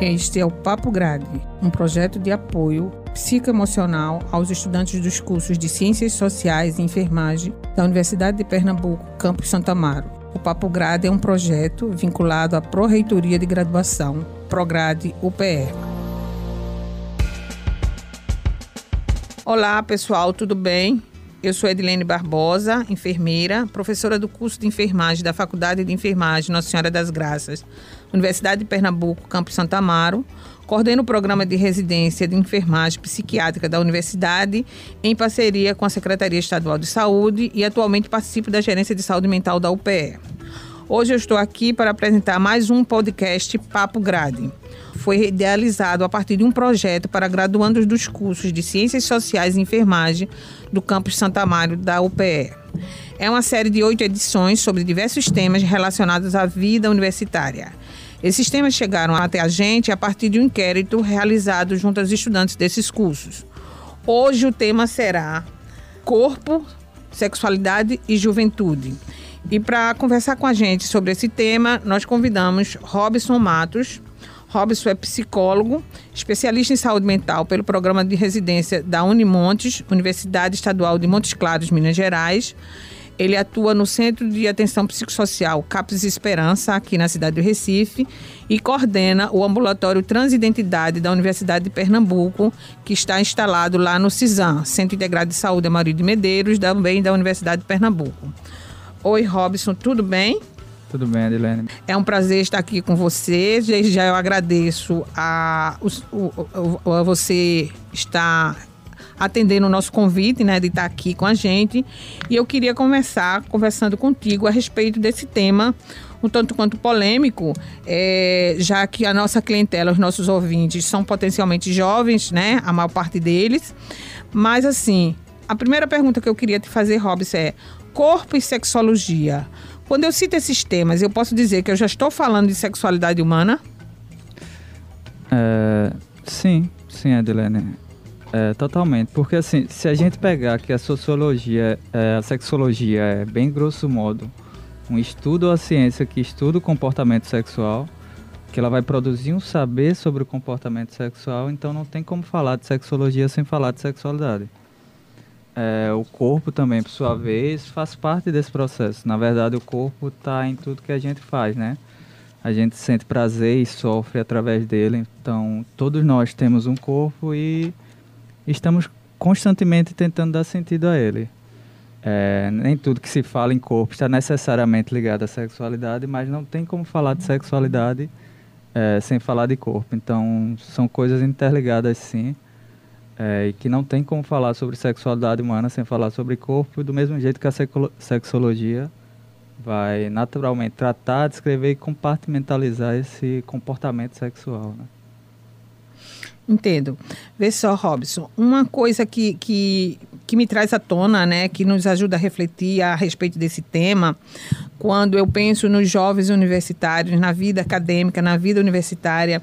Este é o Papo Grade, um projeto de apoio psicoemocional aos estudantes dos cursos de Ciências Sociais e Enfermagem da Universidade de Pernambuco, campus Santa Amaro. O Papo Grade é um projeto vinculado à Pró-Reitoria de Graduação, Prograde UPE. Olá, pessoal, tudo bem? Eu sou Edilene Barbosa, enfermeira, professora do curso de enfermagem da Faculdade de Enfermagem Nossa Senhora das Graças, Universidade de Pernambuco, Campus Santa Amaro. Coordeno o programa de residência de enfermagem psiquiátrica da universidade em parceria com a Secretaria Estadual de Saúde e atualmente participo da Gerência de Saúde Mental da UPE. Hoje eu estou aqui para apresentar mais um podcast Papo Grade foi idealizado a partir de um projeto para graduandos dos cursos de Ciências Sociais e Enfermagem do campus Santa Mário da UPE. É uma série de oito edições sobre diversos temas relacionados à vida universitária. Esses temas chegaram até a gente a partir de um inquérito realizado junto aos estudantes desses cursos. Hoje o tema será Corpo, Sexualidade e Juventude. E para conversar com a gente sobre esse tema, nós convidamos Robson Matos, Robson é psicólogo, especialista em saúde mental pelo programa de residência da Unimontes, Universidade Estadual de Montes Claros, Minas Gerais. Ele atua no Centro de Atenção Psicossocial CAPES Esperança, aqui na cidade do Recife, e coordena o ambulatório Transidentidade da Universidade de Pernambuco, que está instalado lá no CISAM, Centro Integrado de Saúde Amauri de Medeiros, também da Universidade de Pernambuco. Oi, Robson, tudo bem? Tudo bem, Adilene. É um prazer estar aqui com você. Desde já eu agradeço a, a, você estar atendendo o nosso convite, né, de estar aqui com a gente. E eu queria começar conversando contigo a respeito desse tema, um tanto quanto polêmico, é, já que a nossa clientela, os nossos ouvintes, são potencialmente jovens, né, a maior parte deles. Mas, assim, a primeira pergunta que eu queria te fazer, Robson, é: corpo e sexologia quando eu cito esses temas, eu posso dizer que eu já estou falando de sexualidade humana? É, sim, sim, Adilene. É, totalmente. Porque, assim, se a gente pegar que a sociologia, é, a sexologia é, bem grosso modo, um estudo ou a ciência que estuda o comportamento sexual, que ela vai produzir um saber sobre o comportamento sexual, então não tem como falar de sexologia sem falar de sexualidade é, o corpo também, por sua vez, faz parte desse processo. Na verdade, o corpo está em tudo que a gente faz, né? A gente sente prazer e sofre através dele. Então, todos nós temos um corpo e estamos constantemente tentando dar sentido a ele. É, nem tudo que se fala em corpo está necessariamente ligado à sexualidade, mas não tem como falar de sexualidade é, sem falar de corpo. Então, são coisas interligadas, sim é, e que não tem como falar sobre sexualidade humana sem falar sobre corpo, do mesmo jeito que a sexologia vai naturalmente tratar, descrever e compartimentalizar esse comportamento sexual. Né? Entendo. Vê só, Robson, uma coisa que, que, que me traz à tona, né, que nos ajuda a refletir a respeito desse tema, quando eu penso nos jovens universitários, na vida acadêmica, na vida universitária,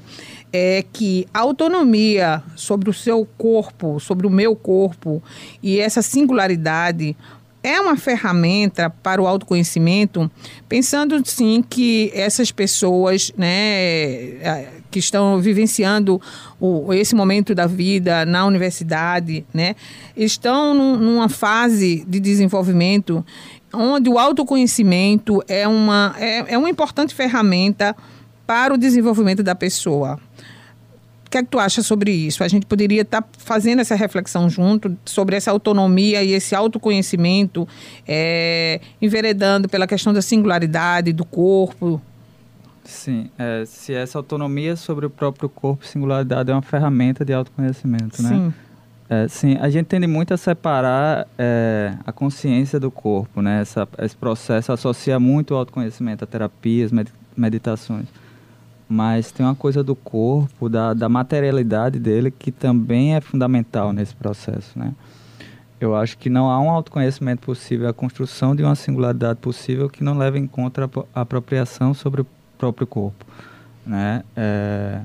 é que a autonomia sobre o seu corpo, sobre o meu corpo e essa singularidade é uma ferramenta para o autoconhecimento, pensando sim que essas pessoas, né, que estão vivenciando o, esse momento da vida na universidade, né, estão num, numa fase de desenvolvimento onde o autoconhecimento é uma, é, é uma importante ferramenta para o desenvolvimento da pessoa que é que tu acha sobre isso? A gente poderia estar tá fazendo essa reflexão junto sobre essa autonomia e esse autoconhecimento, é, enveredando pela questão da singularidade do corpo. Sim, é, se essa autonomia sobre o próprio corpo, singularidade é uma ferramenta de autoconhecimento, né? Sim. É, sim, a gente tende muito a separar é, a consciência do corpo, né? Essa, esse processo associa muito o autoconhecimento a terapias, meditações mas tem uma coisa do corpo, da, da materialidade dele, que também é fundamental nesse processo, né? Eu acho que não há um autoconhecimento possível, a construção de uma singularidade possível que não leve em conta a apropriação sobre o próprio corpo, né? É...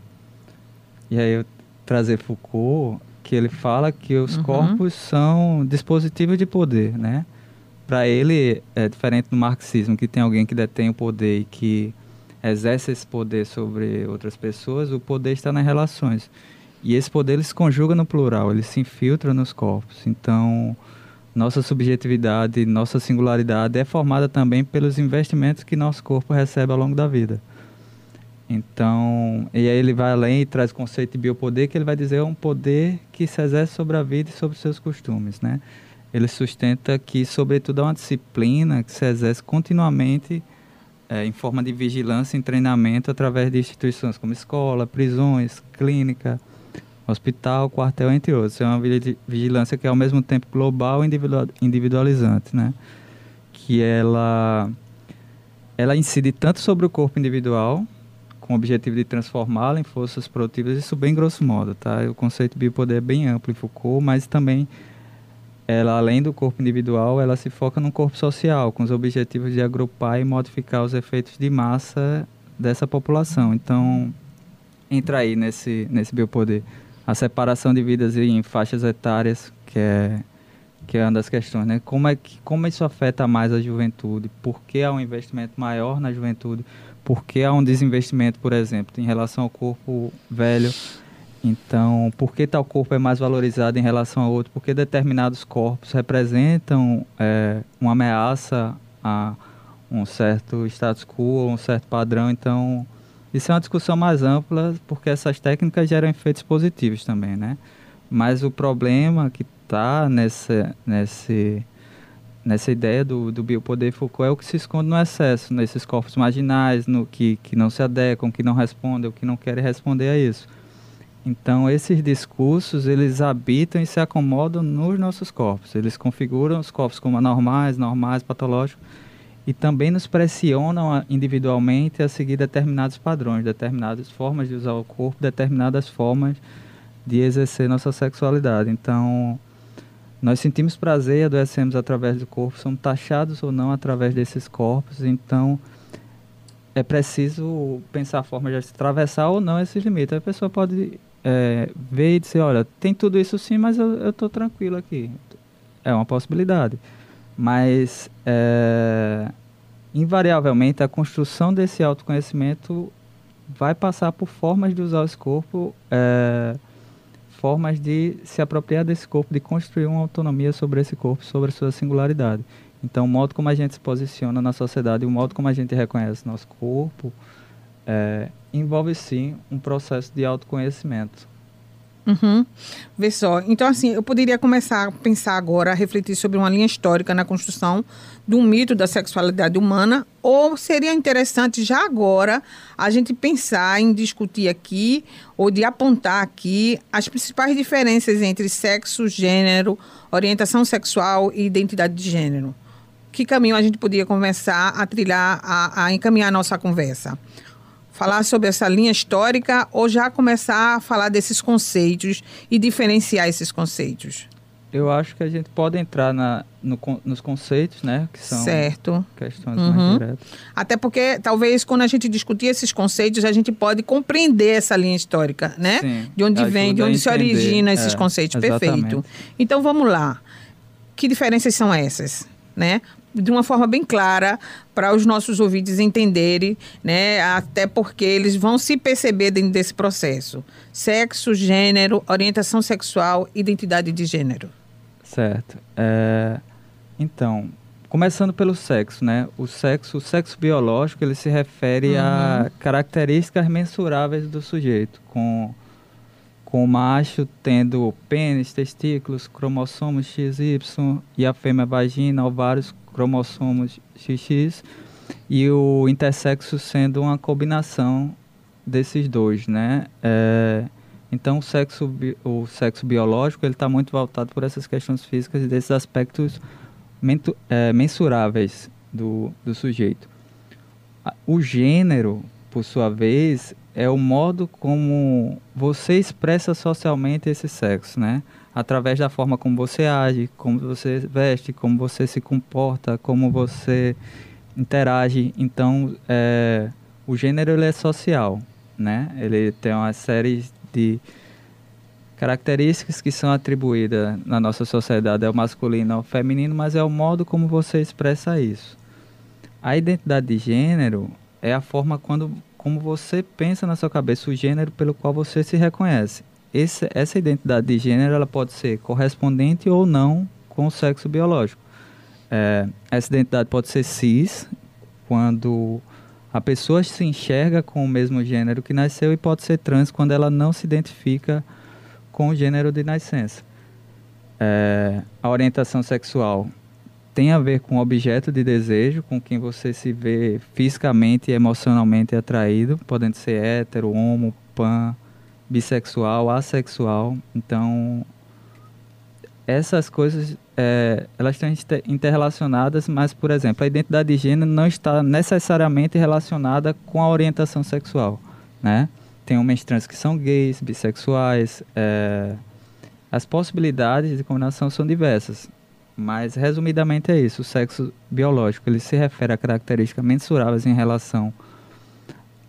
E aí eu trazer Foucault, que ele fala que os uhum. corpos são dispositivos de poder, né? Para ele é diferente do marxismo, que tem alguém que detém o poder e que exerce esse poder sobre outras pessoas, o poder está nas relações. E esse poder ele se conjuga no plural, ele se infiltra nos corpos. Então, nossa subjetividade, nossa singularidade é formada também pelos investimentos que nosso corpo recebe ao longo da vida. Então, e aí ele vai além e traz o conceito de biopoder, que ele vai dizer é um poder que se exerce sobre a vida e sobre seus costumes, né? Ele sustenta que, sobretudo, é uma disciplina que se exerce continuamente é, em forma de vigilância e treinamento através de instituições como escola, prisões, clínica, hospital, quartel, entre outros. É uma vigilância que é ao mesmo tempo global e individualizante, né? Que ela, ela incide tanto sobre o corpo individual, com o objetivo de transformá-la em forças produtivas, isso bem grosso modo, tá? O conceito de biopoder é bem amplo em Foucault, mas também ela, além do corpo individual, ela se foca no corpo social, com os objetivos de agrupar e modificar os efeitos de massa dessa população. Então, entra aí nesse, nesse biopoder. A separação de vidas em faixas etárias, que é, que é uma das questões, né? Como, é que, como isso afeta mais a juventude? Por que há um investimento maior na juventude? Por que há um desinvestimento, por exemplo, em relação ao corpo velho? Então, por que tal corpo é mais valorizado em relação a outro? Porque determinados corpos representam é, uma ameaça a um certo status quo, um certo padrão. Então, isso é uma discussão mais ampla, porque essas técnicas geram efeitos positivos também, né? Mas o problema que está nessa, nessa ideia do, do biopoder Foucault é o que se esconde no excesso, nesses corpos marginais, no que, que não se adequam, que não respondem, que não querem responder a isso. Então, esses discursos, eles habitam e se acomodam nos nossos corpos. Eles configuram os corpos como anormais, normais, patológicos, e também nos pressionam individualmente a seguir determinados padrões, determinadas formas de usar o corpo, determinadas formas de exercer nossa sexualidade. Então, nós sentimos prazer e adoecemos através do corpo, somos taxados ou não através desses corpos. Então, é preciso pensar a forma de atravessar ou não esses limites. A pessoa pode é, ver e dizer, olha, tem tudo isso sim, mas eu estou tranquilo aqui. É uma possibilidade. Mas, é, invariavelmente, a construção desse autoconhecimento vai passar por formas de usar esse corpo, é, formas de se apropriar desse corpo, de construir uma autonomia sobre esse corpo, sobre a sua singularidade. Então, o modo como a gente se posiciona na sociedade, o modo como a gente reconhece nosso corpo, é, envolve sim um processo de autoconhecimento. Uhum. Vê só. Então, assim, eu poderia começar a pensar agora, a refletir sobre uma linha histórica na construção do mito da sexualidade humana, ou seria interessante já agora a gente pensar em discutir aqui, ou de apontar aqui, as principais diferenças entre sexo, gênero, orientação sexual e identidade de gênero? Que caminho a gente poderia começar a trilhar, a, a encaminhar a nossa conversa? Falar sobre essa linha histórica ou já começar a falar desses conceitos e diferenciar esses conceitos? Eu acho que a gente pode entrar na, no, nos conceitos, né? Que são certo. questões uhum. mais diretas. Até porque, talvez, quando a gente discutir esses conceitos, a gente pode compreender essa linha histórica, né? Sim, de onde vem, de onde se origina esses é, conceitos. Exatamente. Perfeito. Então, vamos lá. Que diferenças são essas? Né? De uma forma bem clara para os nossos ouvintes entenderem, né? Até porque eles vão se perceber dentro desse processo. Sexo, gênero, orientação sexual, identidade de gênero. Certo. É, então, começando pelo sexo, né? O sexo, o sexo biológico, ele se refere uhum. a características mensuráveis do sujeito, com com o macho tendo pênis, testículos, cromossomos XY e a fêmea vagina, ovários, cromossomos XX e o intersexo sendo uma combinação desses dois, né? É, então o sexo, o sexo biológico ele está muito voltado por essas questões físicas e desses aspectos mento, é, mensuráveis do, do sujeito. O gênero, por sua vez, é o modo como você expressa socialmente esse sexo, né? Através da forma como você age, como você veste, como você se comporta, como você interage. Então, é, o gênero ele é social, né? Ele tem uma série de características que são atribuídas na nossa sociedade ao masculino, ao feminino, mas é o modo como você expressa isso. A identidade de gênero é a forma quando, como você pensa na sua cabeça, o gênero pelo qual você se reconhece. Esse, essa identidade de gênero ela pode ser correspondente ou não com o sexo biológico. É, essa identidade pode ser cis, quando a pessoa se enxerga com o mesmo gênero que nasceu, e pode ser trans quando ela não se identifica com o gênero de nascença. É, a orientação sexual tem a ver com o objeto de desejo, com quem você se vê fisicamente e emocionalmente atraído, podendo ser hétero, homo, pan, bissexual, assexual. Então, essas coisas é, elas estão interrelacionadas, mas, por exemplo, a identidade de gênero não está necessariamente relacionada com a orientação sexual, né? Tem homens trans que são gays, bissexuais, é, as possibilidades de combinação são diversas. Mas, resumidamente, é isso. O sexo biológico ele se refere a características mensuráveis em relação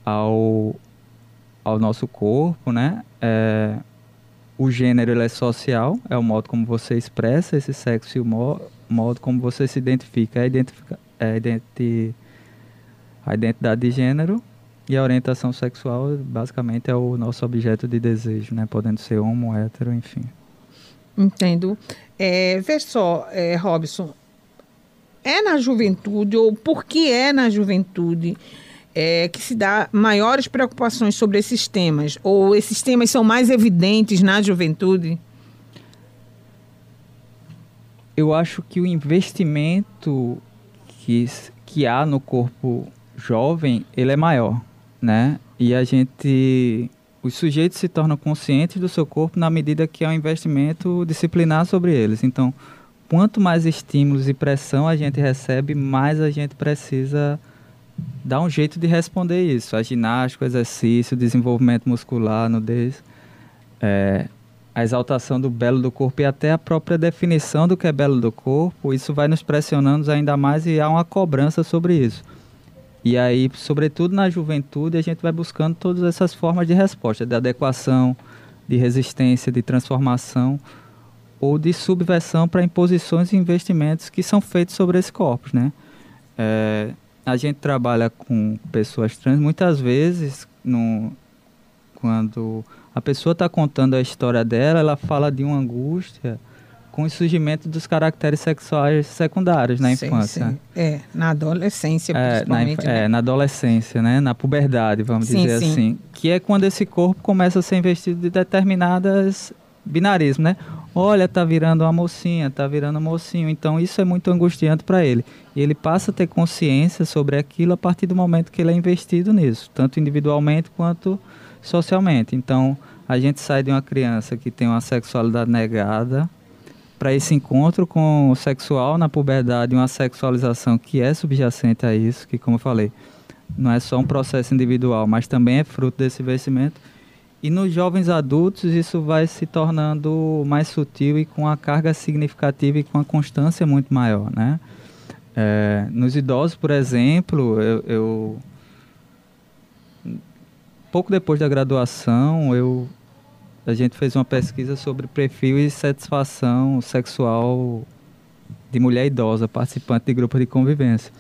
ao, ao nosso corpo, né? É, o gênero ele é social, é o modo como você expressa esse sexo e o mo modo como você se identifica. É, identifica é identi a identidade de gênero e a orientação sexual, basicamente, é o nosso objeto de desejo, né? Podendo ser homo, hétero, enfim. Entendo. É, vê só, é, Robson, é na juventude, ou por que é na juventude é, que se dá maiores preocupações sobre esses temas? Ou esses temas são mais evidentes na juventude? Eu acho que o investimento que, que há no corpo jovem, ele é maior, né? E a gente os sujeitos se tornam conscientes do seu corpo na medida que há um investimento disciplinar sobre eles. Então, quanto mais estímulos e pressão a gente recebe, mais a gente precisa dar um jeito de responder isso. A ginástica, o exercício, o desenvolvimento muscular, nudez, é, a exaltação do belo do corpo e até a própria definição do que é belo do corpo, isso vai nos pressionando ainda mais e há uma cobrança sobre isso. E aí, sobretudo na juventude, a gente vai buscando todas essas formas de resposta, de adequação, de resistência, de transformação ou de subversão para imposições e investimentos que são feitos sobre esse corpo, né? É, a gente trabalha com pessoas trans muitas vezes no, quando a pessoa está contando a história dela, ela fala de uma angústia com o surgimento dos caracteres sexuais secundários na infância. Sim. É, na adolescência, é, principalmente. Na, né? É, na adolescência, né? Na puberdade, vamos sim, dizer sim. assim. Que é quando esse corpo começa a ser investido de determinadas binarismos, né? Olha, tá virando uma mocinha, tá virando um mocinho. Então isso é muito angustiante para ele. E ele passa a ter consciência sobre aquilo a partir do momento que ele é investido nisso, tanto individualmente quanto socialmente. Então a gente sai de uma criança que tem uma sexualidade negada, para esse encontro com o sexual na puberdade, uma sexualização que é subjacente a isso, que como eu falei, não é só um processo individual, mas também é fruto desse investimento. E nos jovens adultos isso vai se tornando mais sutil e com a carga significativa e com a constância muito maior, né? É, nos idosos, por exemplo, eu, eu pouco depois da graduação eu a gente fez uma pesquisa sobre perfil e satisfação sexual de mulher idosa, participante de grupo de convivência.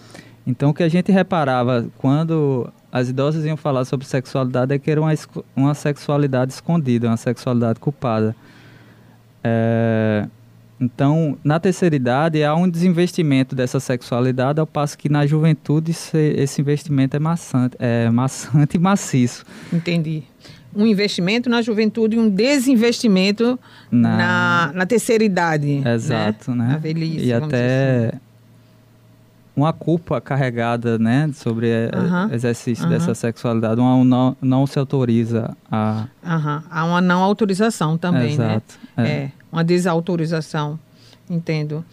Então, o que a gente reparava quando as idosas iam falar sobre sexualidade é que era uma, uma sexualidade escondida, uma sexualidade culpada. É, então, na terceira idade, há um desinvestimento dessa sexualidade, ao passo que na juventude esse investimento é maçante, é maçante e maciço. Entendi um investimento na juventude e um desinvestimento na, na, na terceira idade. Né? Exato, né? né? Na velhice. E até assim. Uma culpa carregada, né, sobre o exercício dessa sexualidade. Uma, não, não se autoriza a. Há uma não autorização também, né? Exato, né? É. é. uma desautorização. Entendo.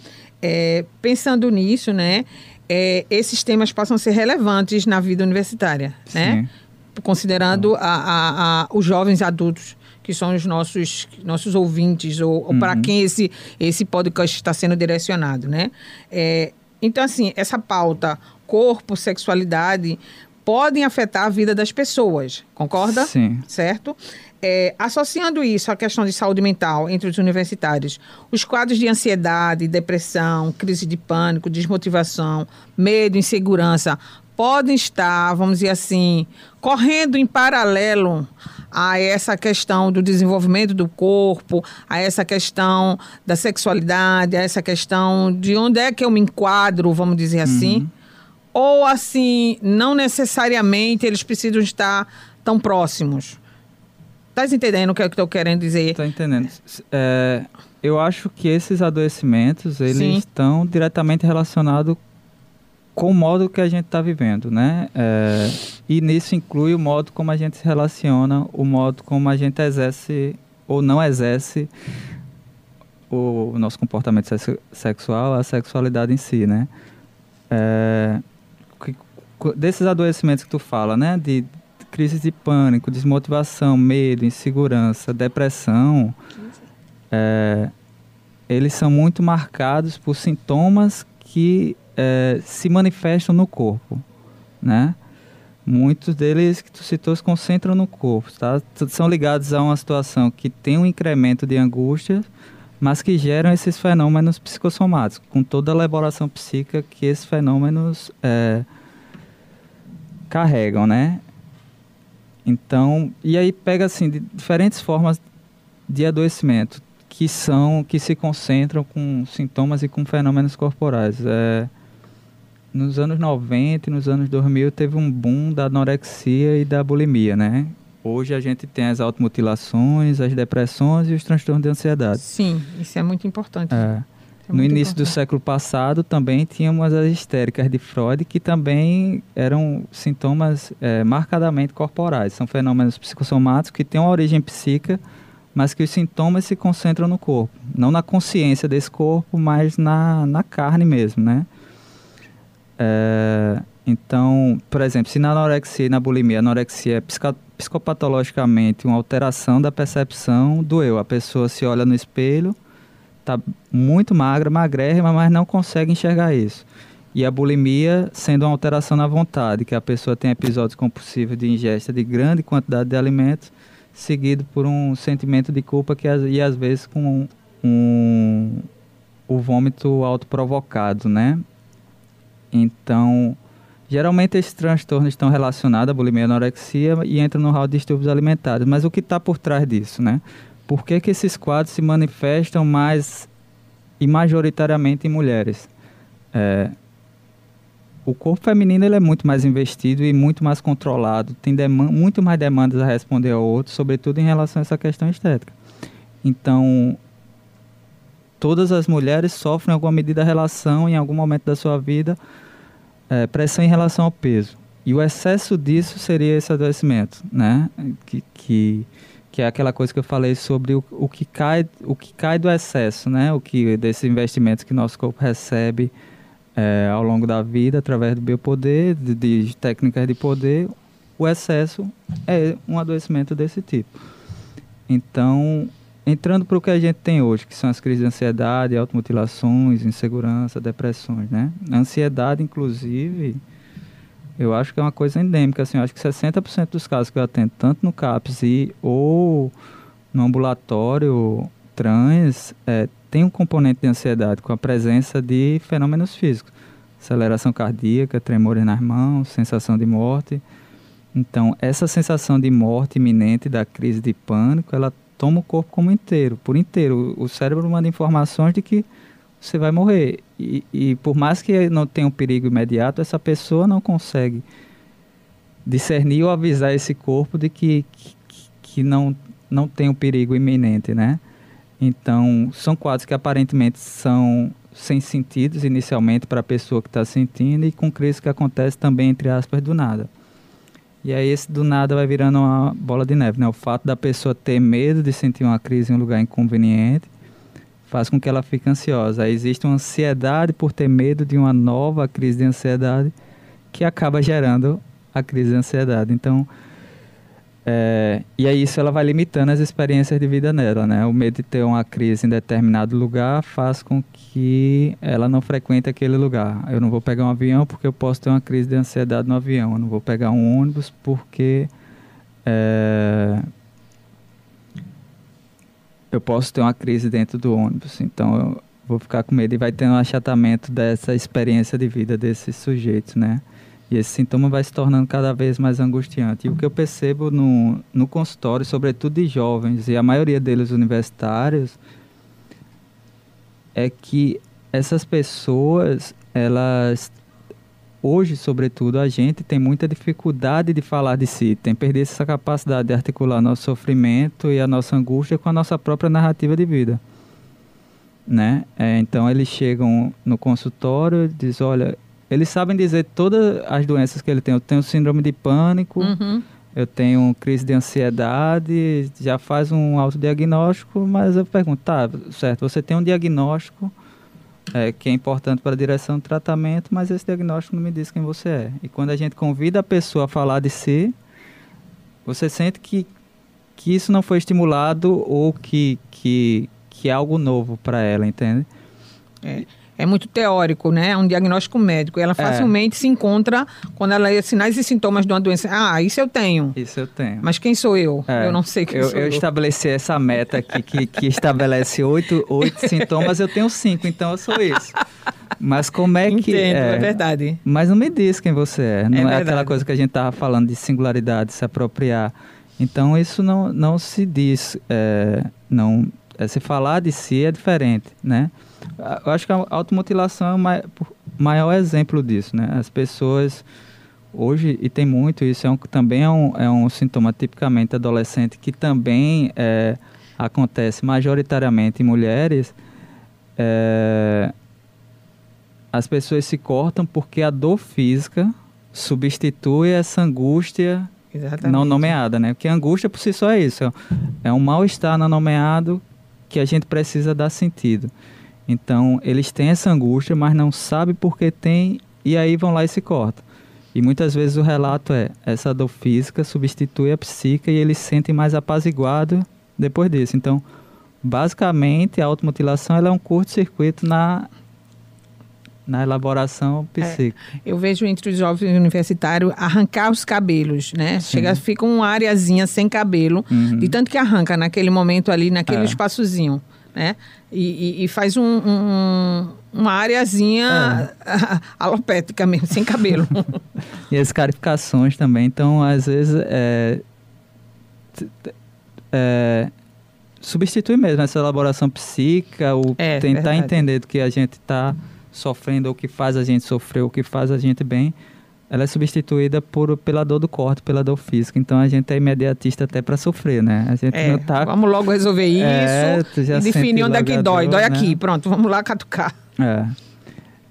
É, pensando nisso, né? É, esses temas passam a ser relevantes na vida universitária, né? Sim considerando a, a, a, os jovens adultos que são os nossos, nossos ouvintes, ou, ou para uhum. quem esse, esse podcast está sendo direcionado, né? É, então, assim, essa pauta corpo, sexualidade, podem afetar a vida das pessoas, concorda? Sim. Certo? É, associando isso à questão de saúde mental entre os universitários, os quadros de ansiedade, depressão, crise de pânico, desmotivação, medo, insegurança podem estar, vamos dizer assim, correndo em paralelo a essa questão do desenvolvimento do corpo, a essa questão da sexualidade, a essa questão de onde é que eu me enquadro, vamos dizer assim. Uhum. Ou assim, não necessariamente eles precisam estar tão próximos. Tá entendendo o que, é que eu estou querendo dizer? Estou entendendo. É, eu acho que esses adoecimentos, eles Sim. estão diretamente relacionados com o modo que a gente está vivendo, né? É, e nisso inclui o modo como a gente se relaciona, o modo como a gente exerce ou não exerce o, nosso comportamento sexual, a sexualidade em si, né? É, desses adoecimentos que tu fala, né? De crise de pânico, desmotivação, medo, insegurança, depressão, é, eles são muito marcados por sintomas que é, se manifestam no corpo, né? Muitos deles que tu citou se concentram no corpo, tá? São ligados a uma situação que tem um incremento de angústia, mas que geram esses fenômenos psicossomáticos, com toda a elaboração psíquica que esses fenômenos é, carregam, né? Então, e aí pega assim diferentes formas de adoecimento que são que se concentram com sintomas e com fenômenos corporais. É, nos anos 90 e nos anos 2000 teve um boom da anorexia e da bulimia, né? Hoje a gente tem as automutilações, as depressões e os transtornos de ansiedade. Sim, isso é muito importante. É. É no início importante. do século passado também tínhamos as histéricas de Freud, que também eram sintomas é, marcadamente corporais. São fenômenos psicossomáticos que têm uma origem psíquica, mas que os sintomas se concentram no corpo. Não na consciência desse corpo, mas na, na carne mesmo, né? É, então, por exemplo, se na anorexia e na bulimia, a anorexia é psicopatologicamente uma alteração da percepção do eu. A pessoa se olha no espelho, está muito magra, magrérrima, mas não consegue enxergar isso. E a bulimia sendo uma alteração na vontade, que a pessoa tem episódios compulsivos de ingesta de grande quantidade de alimentos, seguido por um sentimento de culpa que, e às vezes com um, um o vômito autoprovocado, né? Então, geralmente esses transtornos estão relacionados à bulimia e anorexia e entram no rol de distúrbios alimentares. Mas o que está por trás disso, né? Por que, que esses quadros se manifestam mais e majoritariamente em mulheres? É, o corpo feminino ele é muito mais investido e muito mais controlado, tem muito mais demandas a responder ao outro, sobretudo em relação a essa questão estética. Então, todas as mulheres sofrem em alguma medida a relação em algum momento da sua vida é, pressão em relação ao peso. E o excesso disso seria esse adoecimento, né? Que, que, que é aquela coisa que eu falei sobre o, o, que cai, o que cai do excesso, né? O que desses investimentos que nosso corpo recebe é, ao longo da vida através do biopoder, de, de técnicas de poder, o excesso é um adoecimento desse tipo. Então, entrando para o que a gente tem hoje, que são as crises de ansiedade, automutilações, insegurança, depressões, né? A ansiedade, inclusive, eu acho que é uma coisa endêmica, assim, eu acho que 60% dos casos que eu atendo, tanto no CAPS e, ou no ambulatório trans, é, tem um componente de ansiedade com a presença de fenômenos físicos. Aceleração cardíaca, tremores nas mãos, sensação de morte. Então, essa sensação de morte iminente da crise de pânico, ela toma o corpo como inteiro, por inteiro. O cérebro manda informações de que você vai morrer. E, e por mais que não tenha um perigo imediato, essa pessoa não consegue discernir ou avisar esse corpo de que, que, que não, não tem um perigo iminente, né? Então, são quadros que aparentemente são sem sentidos inicialmente para a pessoa que está sentindo e com crise que acontece também, entre aspas, do nada. E aí esse do nada vai virando uma bola de neve, né? O fato da pessoa ter medo de sentir uma crise em um lugar inconveniente faz com que ela fique ansiosa. Aí existe uma ansiedade por ter medo de uma nova crise de ansiedade que acaba gerando a crise de ansiedade. Então, é, e aí isso ela vai limitando as experiências de vida nela, né? O medo de ter uma crise em determinado lugar faz com que ela não frequente aquele lugar. Eu não vou pegar um avião porque eu posso ter uma crise de ansiedade no avião. Eu não vou pegar um ônibus porque é, eu posso ter uma crise dentro do ônibus. Então eu vou ficar com medo e vai tendo um achatamento dessa experiência de vida desses sujeitos, né? E esse sintoma vai se tornando cada vez mais angustiante. E o que eu percebo no, no consultório, sobretudo de jovens, e a maioria deles universitários, é que essas pessoas, elas hoje, sobretudo, a gente tem muita dificuldade de falar de si, tem perdido essa capacidade de articular nosso sofrimento e a nossa angústia com a nossa própria narrativa de vida. Né? É, então eles chegam no consultório e dizem, olha, eles sabem dizer todas as doenças que ele tem. Eu tenho síndrome de pânico, uhum. eu tenho crise de ansiedade, já faz um autodiagnóstico, mas eu pergunto, tá, certo, você tem um diagnóstico é, que é importante para a direção do tratamento, mas esse diagnóstico não me diz quem você é. E quando a gente convida a pessoa a falar de si, você sente que, que isso não foi estimulado ou que, que, que é algo novo para ela, entende? É é muito teórico, né? É um diagnóstico médico. Ela é. facilmente é. se encontra quando ela lê sinais e sintomas de uma doença. Ah, isso eu tenho. Isso eu tenho. Mas quem sou eu? É. Eu não sei quem eu, sou eu. Eu estabeleci essa meta aqui que, que estabelece oito, oito sintomas, eu tenho cinco, então eu sou isso. Mas como é que. Entendo, é, é verdade. Mas não me diz quem você é. Não é, é aquela coisa que a gente estava falando de singularidade, se apropriar. Então isso não, não se diz. É, não, é, se falar de si é diferente, né? Eu acho que a automutilação é o maior, maior exemplo disso, né? As pessoas hoje, e tem muito isso, é um, também é um, é um sintoma tipicamente adolescente que também é, acontece majoritariamente em mulheres, é, as pessoas se cortam porque a dor física substitui essa angústia Exatamente. não nomeada, né? Porque a angústia por si só é isso, é um mal-estar não nomeado que a gente precisa dar sentido. Então, eles têm essa angústia, mas não sabem por que tem, e aí vão lá e se cortam. E muitas vezes o relato é: essa dor física substitui a psíquica e eles se sentem mais apaziguados depois disso. Então, basicamente, a automutilação é um curto-circuito na, na elaboração é, psíquica. É, eu vejo entre os jovens universitários arrancar os cabelos, né? Sim. Chega, fica uma areazinha sem cabelo, uhum. de tanto que arranca naquele momento ali, naquele é. espaçozinho né? E, e, e faz um, um, uma areazinha é. alopétrica mesmo, sem cabelo. e as carificações também. Então, às vezes, é, é, substitui mesmo essa elaboração psíquica, o é, tentar verdade. entender do que a gente está sofrendo, o que faz a gente sofrer, o que faz a gente bem ela é substituída por, pela dor do corte, pela dor física. Então a gente é imediatista até para sofrer, né? A gente é, não tá. Vamos logo resolver é, isso e definir onde é que dói. Dor, dói né? aqui, pronto, vamos lá catucar. É.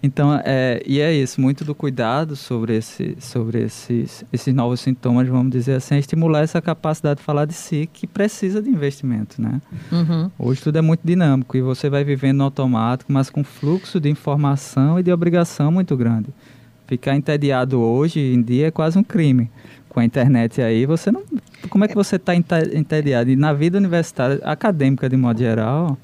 Então, é, e é isso, muito do cuidado sobre, esse, sobre esses, esses novos sintomas, vamos dizer assim, é estimular essa capacidade de falar de si que precisa de investimento, né? Uhum. Hoje tudo é muito dinâmico e você vai vivendo no automático, mas com fluxo de informação e de obrigação muito grande. Ficar entediado hoje em dia é quase um crime. Com a internet aí, você não. Como é que você está entediado? E na vida universitária, acadêmica de modo geral,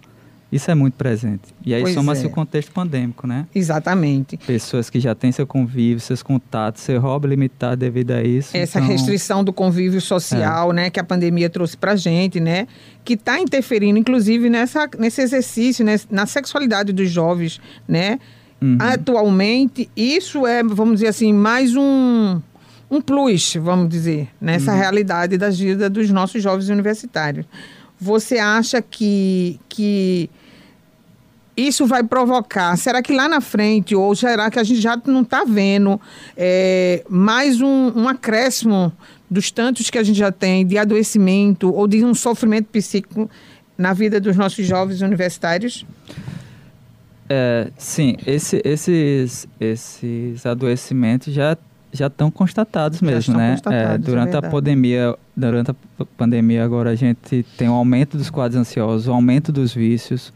isso é muito presente. E aí soma-se é. o contexto pandêmico, né? Exatamente. Pessoas que já têm seu convívio, seus contatos, seu hobby limitado devido a isso. Essa então... restrição do convívio social, é. né, que a pandemia trouxe pra gente, né? Que está interferindo, inclusive, nessa, nesse exercício, né, na sexualidade dos jovens, né? Uhum. Atualmente, isso é, vamos dizer assim, mais um, um plus, vamos dizer, nessa uhum. realidade da vida dos nossos jovens universitários. Você acha que, que isso vai provocar? Será que lá na frente, ou será que a gente já não está vendo é, mais um, um acréscimo dos tantos que a gente já tem de adoecimento ou de um sofrimento psíquico na vida dos nossos jovens universitários? É, sim, esse, esses, esses adoecimentos já já estão constatados mesmo, né? Constatados, é, durante é a pandemia, durante a pandemia agora a gente tem um aumento dos quadros ansiosos, o um aumento dos vícios,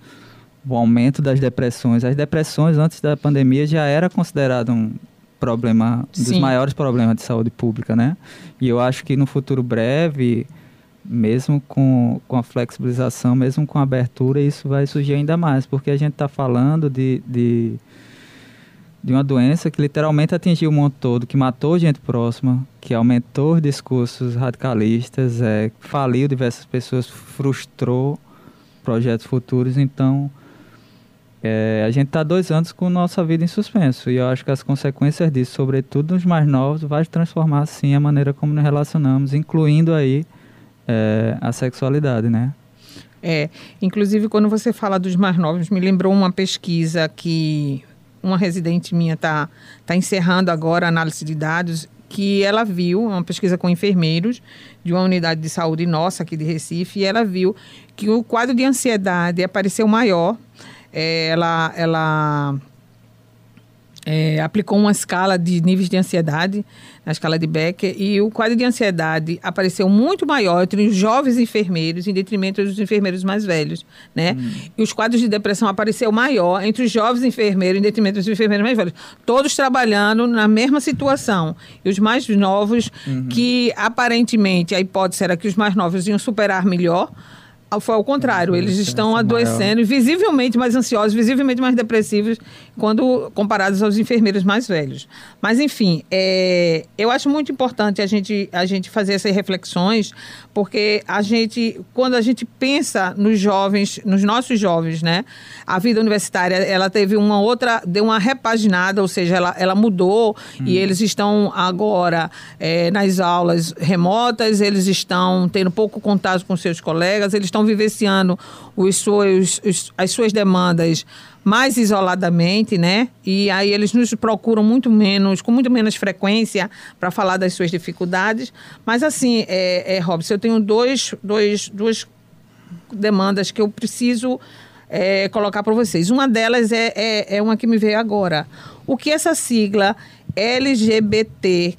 o um aumento das depressões. As depressões antes da pandemia já era considerado um problema um dos maiores problemas de saúde pública, né? E eu acho que no futuro breve mesmo com, com a flexibilização, mesmo com a abertura, isso vai surgir ainda mais, porque a gente está falando de, de, de, uma doença que literalmente atingiu o mundo todo, que matou gente próxima, que aumentou os discursos radicalistas, é, faliu diversas pessoas, frustrou projetos futuros. Então, é, a gente está dois anos com nossa vida em suspenso e eu acho que as consequências disso, sobretudo nos mais novos, vai transformar sim a maneira como nos relacionamos, incluindo aí é, a sexualidade, né? É, inclusive quando você fala dos mais novos, me lembrou uma pesquisa que uma residente minha está tá encerrando agora a análise de dados que ela viu, uma pesquisa com enfermeiros de uma unidade de saúde nossa aqui de Recife, e ela viu que o quadro de ansiedade apareceu maior. É, ela, ela é, aplicou uma escala de níveis de ansiedade, na escala de Becker, e o quadro de ansiedade apareceu muito maior entre os jovens enfermeiros, em detrimento dos enfermeiros mais velhos, né? Hum. E os quadros de depressão apareceu maior entre os jovens enfermeiros, em detrimento dos enfermeiros mais velhos. Todos trabalhando na mesma situação. E os mais novos, uhum. que aparentemente a hipótese era que os mais novos iam superar melhor, foi ao contrário, eles estão adoecendo, maior. visivelmente mais ansiosos, visivelmente mais depressivos, quando comparados aos enfermeiros mais velhos. Mas, enfim, é, eu acho muito importante a gente, a gente fazer essas reflexões, porque a gente, quando a gente pensa nos jovens, nos nossos jovens, né, a vida universitária, ela teve uma outra, deu uma repaginada, ou seja, ela, ela mudou hum. e eles estão agora é, nas aulas remotas, eles estão tendo pouco contato com seus colegas, eles estão vivenciando os seus, os, as suas demandas mais isoladamente, né? E aí eles nos procuram muito menos, com muito menos frequência para falar das suas dificuldades. Mas assim, é, é, Robson, eu tenho dois, dois, duas demandas que eu preciso é, colocar para vocês. Uma delas é, é, é uma que me veio agora. O que essa sigla LGBTQI+,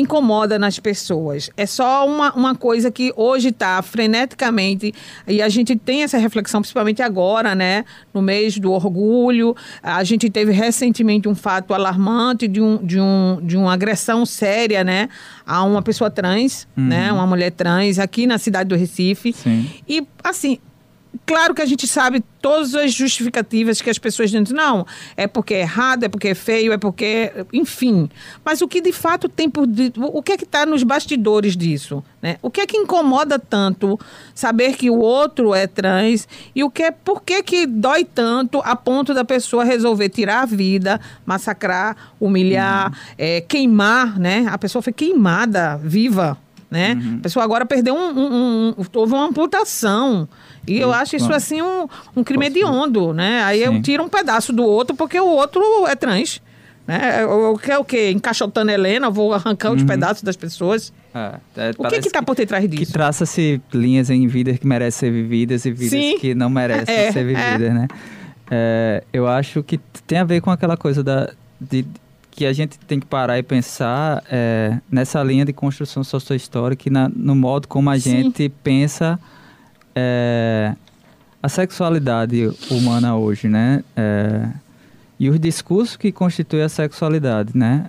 incomoda nas pessoas. É só uma, uma coisa que hoje está freneticamente, e a gente tem essa reflexão, principalmente agora, né? No mês do orgulho. A gente teve recentemente um fato alarmante de, um, de, um, de uma agressão séria, né? A uma pessoa trans, uhum. né? Uma mulher trans, aqui na cidade do Recife. Sim. E, assim, Claro que a gente sabe todas as justificativas que as pessoas dizem, não, é porque é errado, é porque é feio, é porque. Enfim. Mas o que de fato tem por. O que é que está nos bastidores disso? Né? O que é que incomoda tanto saber que o outro é trans e o que é, por que, que dói tanto a ponto da pessoa resolver tirar a vida, massacrar, humilhar, uhum. é, queimar, né? A pessoa foi queimada viva. Né? Uhum. A pessoa agora perdeu um, um, um, houve uma amputação. E eu acho isso assim um, um crime hediondo, né? Aí Sim. eu tiro um pedaço do outro porque o outro é trans. Né? Eu quero o quê? Encaixotando Helena, vou arrancar os uhum. pedaços das pessoas. É, é, o que que tá por detrás disso? Que traça-se linhas em vidas que merecem ser vividas e vidas Sim. que não merecem é, ser vividas, é. né? É, eu acho que tem a ver com aquela coisa da, de, que a gente tem que parar e pensar é, nessa linha de construção sociohistórica e na, no modo como a Sim. gente pensa é, a sexualidade humana hoje, né? É, e os discursos que constituem a sexualidade, né?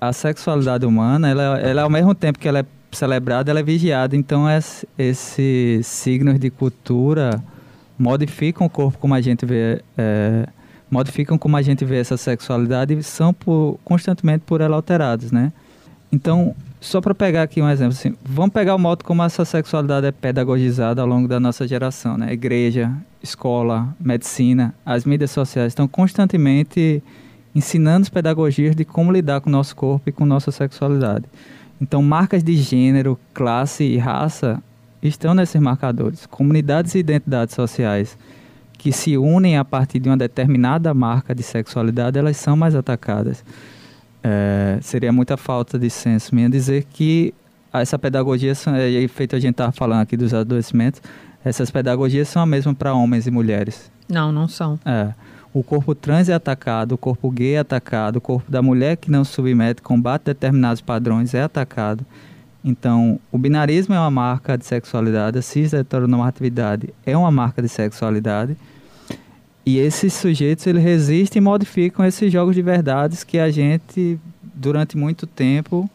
A sexualidade humana, ela, ela ao mesmo tempo que ela é celebrada, ela é vigiada. Então, esses esse signos de cultura modificam o corpo como a gente vê, é, modificam como a gente vê essa sexualidade e são por, constantemente por ela alterados, né? Então, só para pegar aqui um exemplo, assim, vamos pegar o modo como essa sexualidade é pedagogizada ao longo da nossa geração, né? Igreja, escola, medicina, as mídias sociais estão constantemente ensinando as pedagogias de como lidar com o nosso corpo e com nossa sexualidade. Então, marcas de gênero, classe e raça estão nesses marcadores. Comunidades e identidades sociais que se unem a partir de uma determinada marca de sexualidade, elas são mais atacadas. É, seria muita falta de senso minha dizer que essa pedagogia, é feito a gente estar falando aqui dos adoecimentos, essas pedagogias são a mesma para homens e mulheres. Não, não são. É. O corpo trans é atacado, o corpo gay é atacado, o corpo da mulher que não se submete, combate determinados padrões é atacado. Então, o binarismo é uma marca de sexualidade, a cis heteronormatividade é uma marca de sexualidade. E esses sujeitos eles resistem e modificam esses jogos de verdades que a gente, durante muito tempo,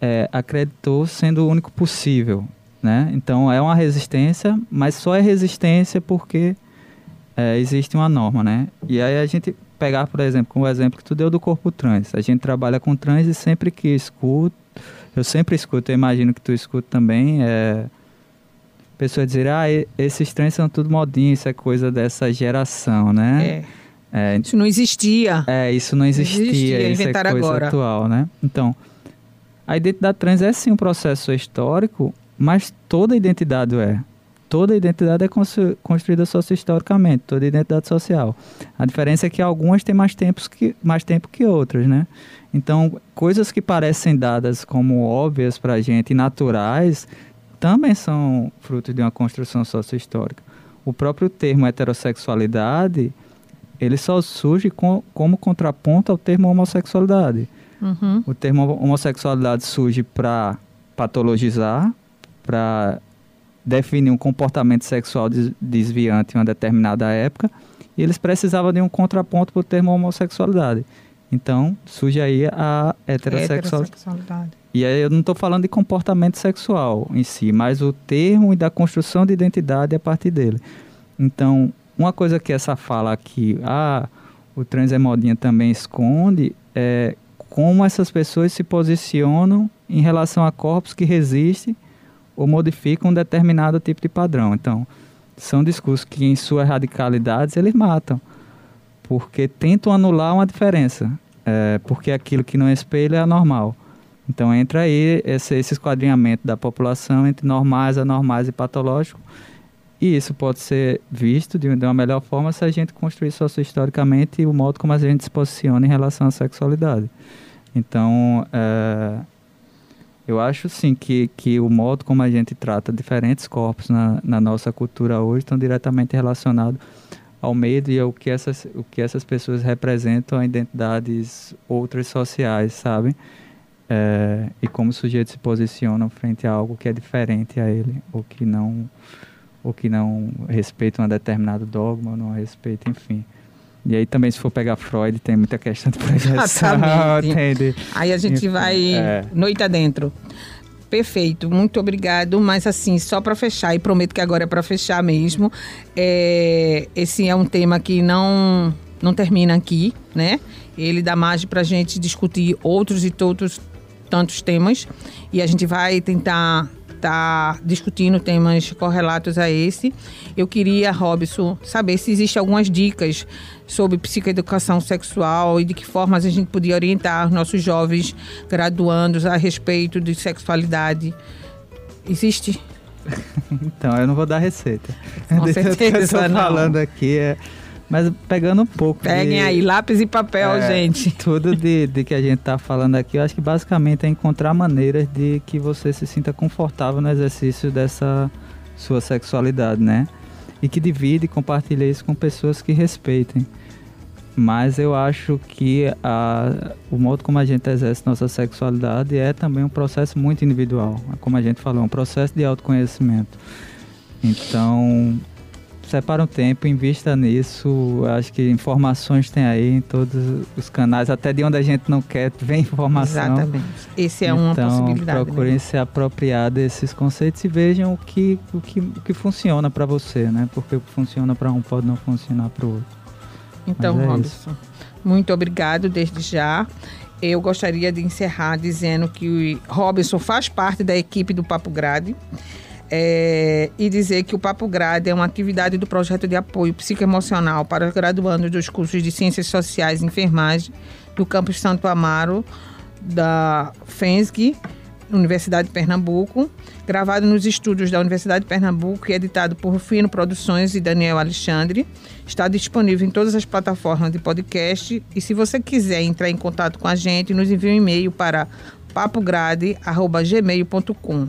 é, acreditou sendo o único possível. Né? Então é uma resistência, mas só é resistência porque é, existe uma norma. Né? E aí a gente pegar, por exemplo, o exemplo que tu deu do corpo trans. A gente trabalha com trans e sempre que escuto, eu sempre escuto, eu imagino que tu escuta também, é, pessoas dizerem, ah, esses trens são tudo modinho, isso é coisa dessa geração, né? É. é isso não existia. É, isso não existia, existia isso é coisa agora. atual, né? Então, a identidade trans é sim um processo histórico, mas toda identidade é. Toda identidade é construída socio-historicamente, toda identidade social. A diferença é que algumas têm mais, tempos que, mais tempo que outras, né? Então, coisas que parecem dadas como óbvias para a gente naturais também são fruto de uma construção socio-histórica. O próprio termo heterossexualidade, ele só surge com, como contraponto ao termo homossexualidade. Uhum. O termo homossexualidade surge para patologizar, para definir um comportamento sexual desviante em uma determinada época, e eles precisavam de um contraponto para o termo homossexualidade. Então, surge aí a heterossexualidade. E aí eu não estou falando de comportamento sexual em si, mas o termo e da construção de identidade a partir dele. Então, uma coisa que essa fala aqui, ah, o trans é modinha também esconde, é como essas pessoas se posicionam em relação a corpos que resistem ou modificam um determinado tipo de padrão. Então, são discursos que, em suas radicalidades, eles matam, porque tentam anular uma diferença, é, porque aquilo que não espelha é anormal. Então entra aí esse, esse esquadrinhamento da população entre normais, anormais e patológicos. E isso pode ser visto de, de uma melhor forma se a gente construir socio-historicamente o modo como a gente se posiciona em relação à sexualidade. Então, é, eu acho sim que, que o modo como a gente trata diferentes corpos na, na nossa cultura hoje estão diretamente relacionados ao medo e ao que essas, o que essas pessoas representam a identidades outras sociais, sabe? É, e como o sujeito se posiciona frente a algo que é diferente a ele, ou que não, ou que não respeita um determinado dogma, ou não respeita, enfim. E aí também, se for pegar Freud, tem muita questão de projeção. Entende? Aí a gente enfim, vai é. noite adentro. Perfeito, muito obrigado. Mas assim, só para fechar, e prometo que agora é para fechar mesmo, é, esse é um tema que não, não termina aqui, né? Ele dá margem para a gente discutir outros e outros tantos temas e a gente vai tentar estar tá discutindo temas correlatos a esse. Eu queria, Robson, saber se existem algumas dicas sobre psicoeducação sexual e de que formas a gente podia orientar os nossos jovens graduandos a respeito de sexualidade. Existe? então, eu não vou dar receita. Com certeza, que eu estou falando aqui é mas pegando um pouco. Peguem de, aí, lápis e papel, é, gente. Tudo de, de que a gente está falando aqui, eu acho que basicamente é encontrar maneiras de que você se sinta confortável no exercício dessa sua sexualidade, né? E que divide e compartilhe isso com pessoas que respeitem. Mas eu acho que a, o modo como a gente exerce nossa sexualidade é também um processo muito individual. Como a gente falou, um processo de autoconhecimento. Então, separa um tempo, invista nisso. Acho que informações tem aí em todos os canais, até de onde a gente não quer, vem informação. Exatamente. Esse é então, uma possibilidade. Né? Procurem se apropriar desses conceitos e vejam o que, o que, o que funciona para você, né? Porque o que funciona para um pode não funcionar para o outro. Então, é Robson, isso. muito obrigado desde já. Eu gostaria de encerrar dizendo que o Robson faz parte da equipe do Papo Grade é, e dizer que o Papo Grade é uma atividade do projeto de apoio psicoemocional para os graduandos dos cursos de Ciências Sociais e Enfermagem do campus Santo Amaro, da FENSG, Universidade de Pernambuco, gravado nos estúdios da Universidade de Pernambuco e editado por Rufino Produções e Daniel Alexandre. Está disponível em todas as plataformas de podcast e se você quiser entrar em contato com a gente, nos envie um e-mail para papograde.gmail.com